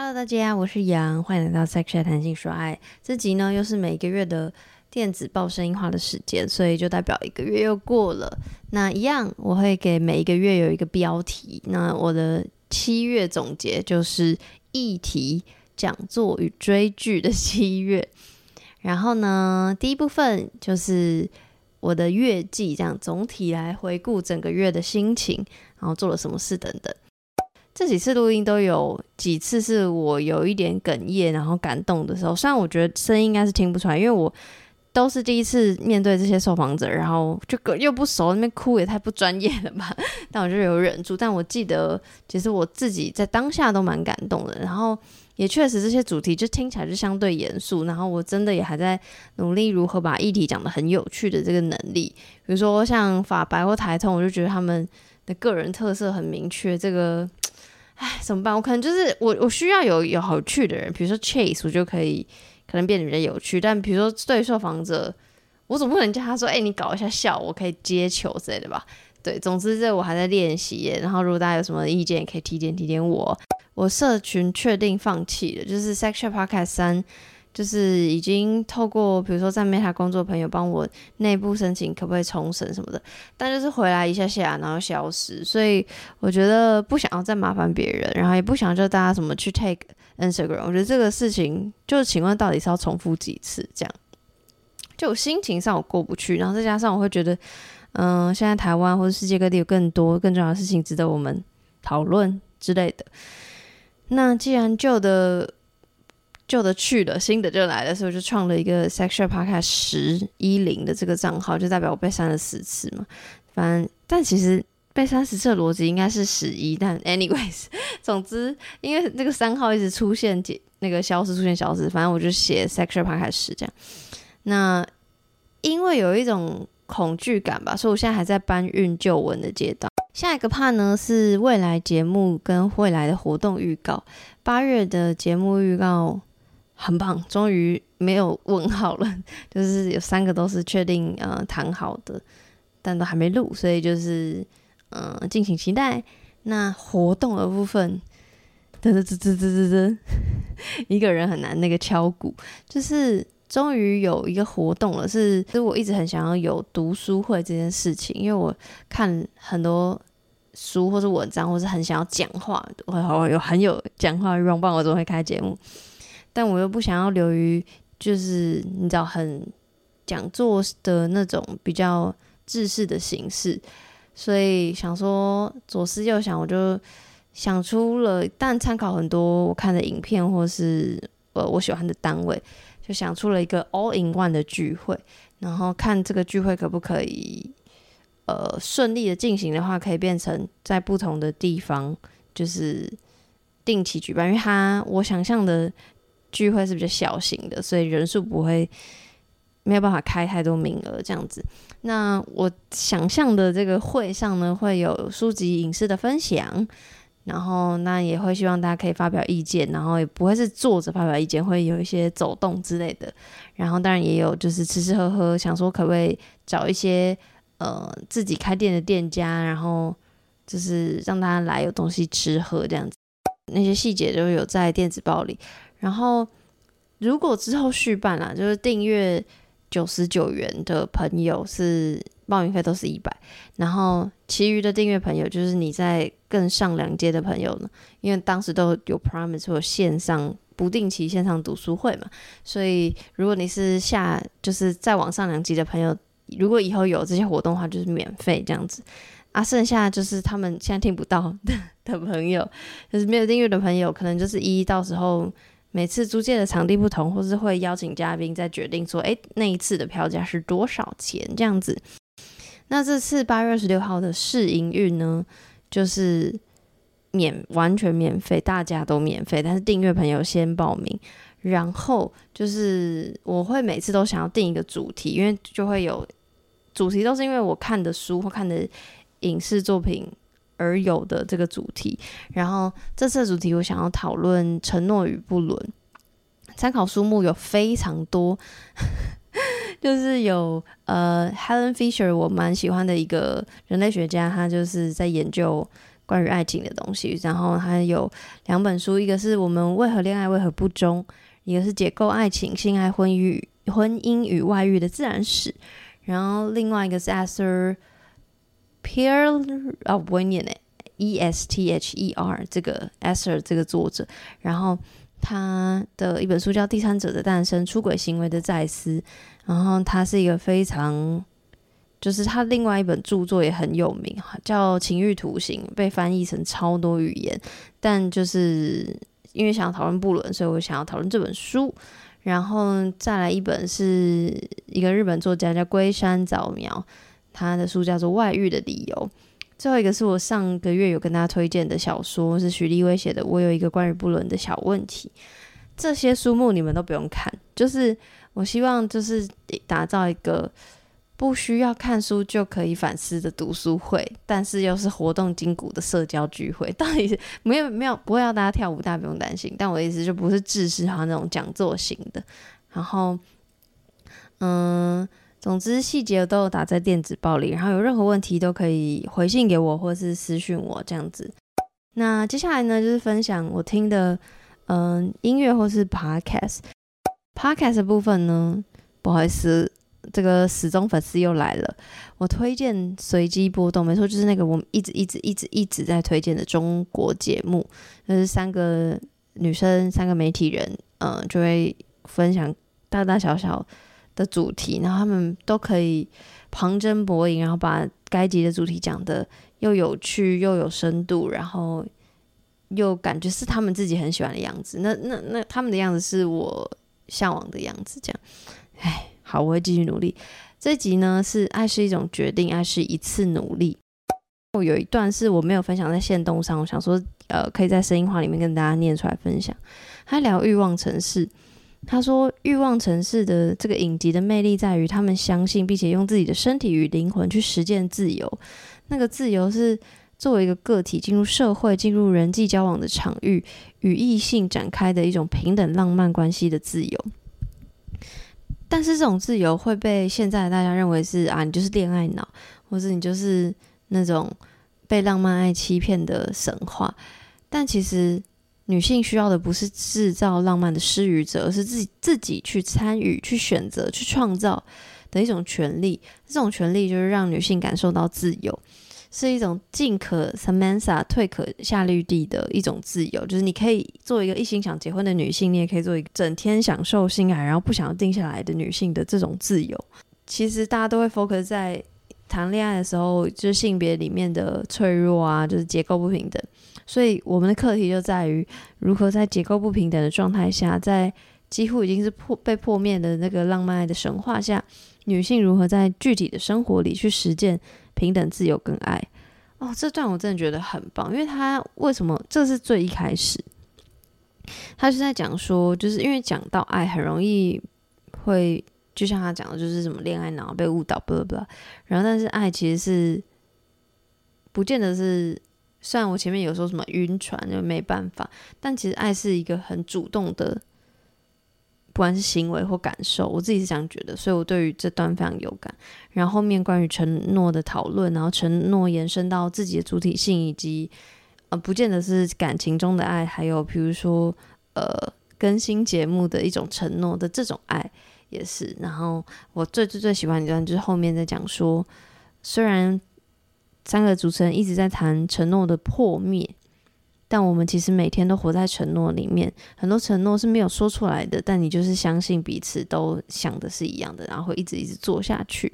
Hello，大家，我是杨，欢迎来到 Sex Chat 谈性说爱。这集呢，又是每个月的电子报声音化的时间，所以就代表一个月又过了。那一样，我会给每一个月有一个标题。那我的七月总结就是议题、讲座与追剧的七月。然后呢，第一部分就是我的月记，这样总体来回顾整个月的心情，然后做了什么事等等。这几次录音都有几次是我有一点哽咽，然后感动的时候。虽然我觉得声音应该是听不出来，因为我都是第一次面对这些受访者，然后就又不熟，那边哭也太不专业了吧。但我就有忍住。但我记得，其实我自己在当下都蛮感动的。然后也确实这些主题就听起来就相对严肃。然后我真的也还在努力如何把议题讲得很有趣的这个能力。比如说像法白或台通，我就觉得他们的个人特色很明确。这个。哎，怎么办？我可能就是我，我需要有有好趣的人，比如说 Chase，我就可以可能变得比较有趣。但比如说对受访者，我总不能叫他说：“哎、你搞一下笑，我可以接球之类的吧？”对，总之这我还在练习耶。然后如果大家有什么意见，也可以提点提点我。我社群确定放弃了，就是 Sex Chat Podcast 三。就是已经透过比如说在 Meta 工作朋友帮我内部申请可不可以重审什么的，但就是回来一下下然后消失，所以我觉得不想要再麻烦别人，然后也不想叫大家什么去 take Instagram，我觉得这个事情就是请问到底是要重复几次这样，就我心情上我过不去，然后再加上我会觉得，嗯、呃，现在台湾或者世界各地有更多更重要的事情值得我们讨论之类的，那既然旧的。旧的去了，新的就来了，所以我就创了一个 Sex Chat Podcast 十一零的这个账号，就代表我被删了十次嘛。反正，但其实被删十次的逻辑应该是十一，但 anyways，总之，因为这个三号一直出现那个消失，出现消失，反正我就写 Sex Chat Podcast 十这样。那因为有一种恐惧感吧，所以我现在还在搬运旧文的阶段。下一个 part 呢是未来节目跟未来的活动预告，八月的节目预告。很棒，终于没有问号了，就是有三个都是确定呃谈好的，但都还没录，所以就是嗯、呃、敬请期待。那活动的部分，噔噔噔噔噔噔噔，一个人很难那个敲鼓，就是终于有一个活动了，是其实我一直很想要有读书会这件事情，因为我看很多书或是文章，或是很想要讲话，我好有很有讲话欲望，不然我怎么会开节目？但我又不想要流于就是你知道很讲座的那种比较制式的形式，所以想说左思右想，我就想出了，但参考很多我看的影片或是呃我喜欢的单位，就想出了一个 all in one 的聚会，然后看这个聚会可不可以呃顺利的进行的话，可以变成在不同的地方就是定期举办，因为它我想象的。聚会是比较小型的，所以人数不会没有办法开太多名额这样子。那我想象的这个会上呢，会有书籍、影视的分享，然后那也会希望大家可以发表意见，然后也不会是坐着发表意见，会有一些走动之类的。然后当然也有就是吃吃喝喝，想说可不可以找一些呃自己开店的店家，然后就是让大家来有东西吃喝这样子。那些细节都有在电子报里。然后，如果之后续办啦，就是订阅九十九元的朋友是报名费都是一百，然后其余的订阅朋友就是你在更上两阶的朋友呢，因为当时都有 promise 或线上不定期线上读书会嘛，所以如果你是下就是再往上两级的朋友，如果以后有这些活动的话，就是免费这样子。啊，剩下就是他们现在听不到的 的朋友，就是没有订阅的朋友，可能就是一到时候。每次租借的场地不同，或是会邀请嘉宾再决定说，哎，那一次的票价是多少钱这样子。那这次八月二十六号的试营运呢，就是免完全免费，大家都免费，但是订阅朋友先报名。然后就是我会每次都想要定一个主题，因为就会有主题，都是因为我看的书或看的影视作品。而有的这个主题，然后这次的主题我想要讨论承诺与不伦。参考书目有非常多，就是有呃，Helen Fisher，我蛮喜欢的一个人类学家，他就是在研究关于爱情的东西。然后还有两本书，一个是我们为何恋爱为何不忠，一个是解构爱情、性爱、婚育、婚姻与外遇的自然史。然后另外一个是 Esther Perel 啊，我不会念诶，E S T H E R 这个 Esther 这个作者，然后他的一本书叫《第三者的诞生：出轨行为的再思》，然后他是一个非常，就是他另外一本著作也很有名，叫《情欲图形》，被翻译成超多语言，但就是因为想要讨论布伦，所以我想要讨论这本书。然后再来一本是一个日本作家叫龟山早苗，他的书叫做《外遇的理由》。最后一个是我上个月有跟大家推荐的小说，是许立威写的《我有一个关于不伦的小问题》。这些书目你们都不用看，就是我希望就是打造一个。不需要看书就可以反思的读书会，但是又是活动筋骨的社交聚会。到底是没有没有不会要大家跳舞，大家不用担心。但我的意思就不是制式哈那种讲座型的。然后，嗯，总之细节都有打在电子报里。然后有任何问题都可以回信给我，或是私讯我这样子。那接下来呢，就是分享我听的嗯音乐或是 podcast。podcast 的部分呢，不好意思。这个死忠粉丝又来了，我推荐随机波动，没错，就是那个我们一直一直一直一直在推荐的中国节目，就是三个女生，三个媒体人，嗯、就会分享大大小小的主题，然后他们都可以旁征博引，然后把该集的主题讲得又有趣又有深度，然后又感觉是他们自己很喜欢的样子，那那那他们的样子是我向往的样子，这样，唉。好，我会继续努力。这集呢是爱是一种决定，爱是一次努力。我有一段是我没有分享在线动上，我想说，呃，可以在声音化里面跟大家念出来分享。他聊欲望城市，他说欲望城市的这个影集的魅力在于，他们相信并且用自己的身体与灵魂去实践自由。那个自由是作为一个个体进入社会、进入人际交往的场域，与异性展开的一种平等浪漫关系的自由。但是这种自由会被现在大家认为是啊，你就是恋爱脑，或者你就是那种被浪漫爱欺骗的神话。但其实女性需要的不是制造浪漫的施予者，而是自己自己去参与、去选择、去创造的一种权利。这种权利就是让女性感受到自由。是一种进可 Samantha 退可夏绿蒂的一种自由，就是你可以做一个一心想结婚的女性，你也可以做一个整天享受性爱，然后不想要定下来的女性的这种自由。其实大家都会 focus 在谈恋爱的时候，就是性别里面的脆弱啊，就是结构不平等。所以我们的课题就在于如何在结构不平等的状态下，在几乎已经是破被破灭的那个浪漫爱的神话下，女性如何在具体的生活里去实践。平等、自由跟爱，哦，这段我真的觉得很棒，因为他为什么这是最一开始，他是在讲说，就是因为讲到爱很容易会，就像他讲的，就是什么恋爱脑被误导，不不不，然后但是爱其实是不见得是，虽然我前面有说什么晕船就没办法，但其实爱是一个很主动的。不管是行为或感受，我自己是这样觉得，所以我对于这段非常有感。然后后面关于承诺的讨论，然后承诺延伸到自己的主体性，以及呃，不见得是感情中的爱，还有比如说呃，更新节目的一种承诺的这种爱也是。然后我最最最喜欢一段就是后面在讲说，虽然三个主持人一直在谈承诺的破灭。但我们其实每天都活在承诺里面，很多承诺是没有说出来的，但你就是相信彼此都想的是一样的，然后会一直一直做下去，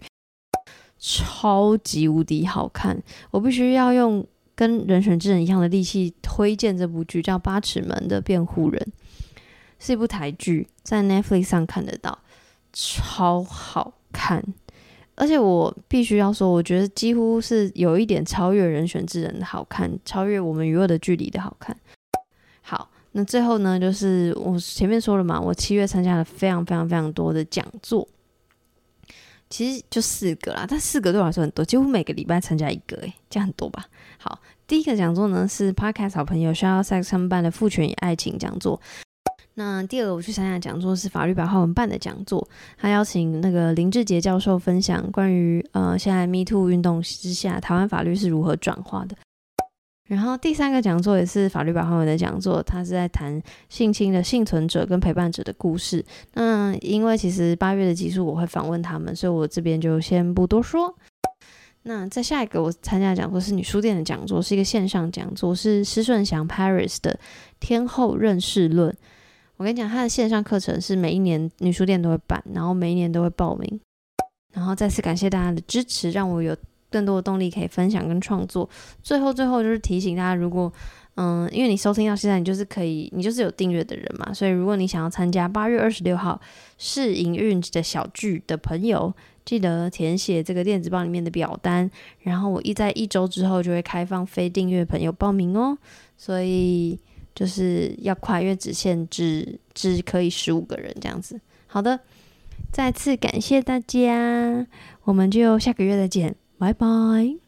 超级无敌好看！我必须要用跟人选之人一样的力气推荐这部剧，叫《八尺门的辩护人》，是一部台剧，在 Netflix 上看得到，超好看。而且我必须要说，我觉得几乎是有一点超越《人选之人》的好看，超越《我们与恶的距离》的好看。好，那最后呢，就是我前面说了嘛，我七月参加了非常非常非常多的讲座，其实就四个啦，但四个对我来说很多，几乎每个礼拜参加一个，诶，这样很多吧？好，第一个讲座呢是 Podcast 好朋友 Shout Out Sex 他们办的父权与爱情讲座。那第二个我去参加讲座是法律白话文办的讲座，他邀请那个林志杰教授分享关于呃现在 Me Too 运动之下台湾法律是如何转化的。然后第三个讲座也是法律白话文的讲座，他是在谈性侵的幸存者跟陪伴者的故事。那因为其实八月的集数我会访问他们，所以我这边就先不多说。那在下一个我参加的讲座是女书店的讲座，是一个线上讲座，是施顺祥 Paris 的天后认识论。我跟你讲，他的线上课程是每一年女书店都会办，然后每一年都会报名。然后再次感谢大家的支持，让我有。更多的动力可以分享跟创作。最后，最后就是提醒大家，如果嗯，因为你收听到现在，你就是可以，你就是有订阅的人嘛，所以如果你想要参加八月二十六号试营运的小聚的朋友，记得填写这个电子报里面的表单。然后我一在一周之后就会开放非订阅朋友报名哦，所以就是要跨越只限制只可以十五个人这样子。好的，再次感谢大家，我们就下个月再见。拜拜。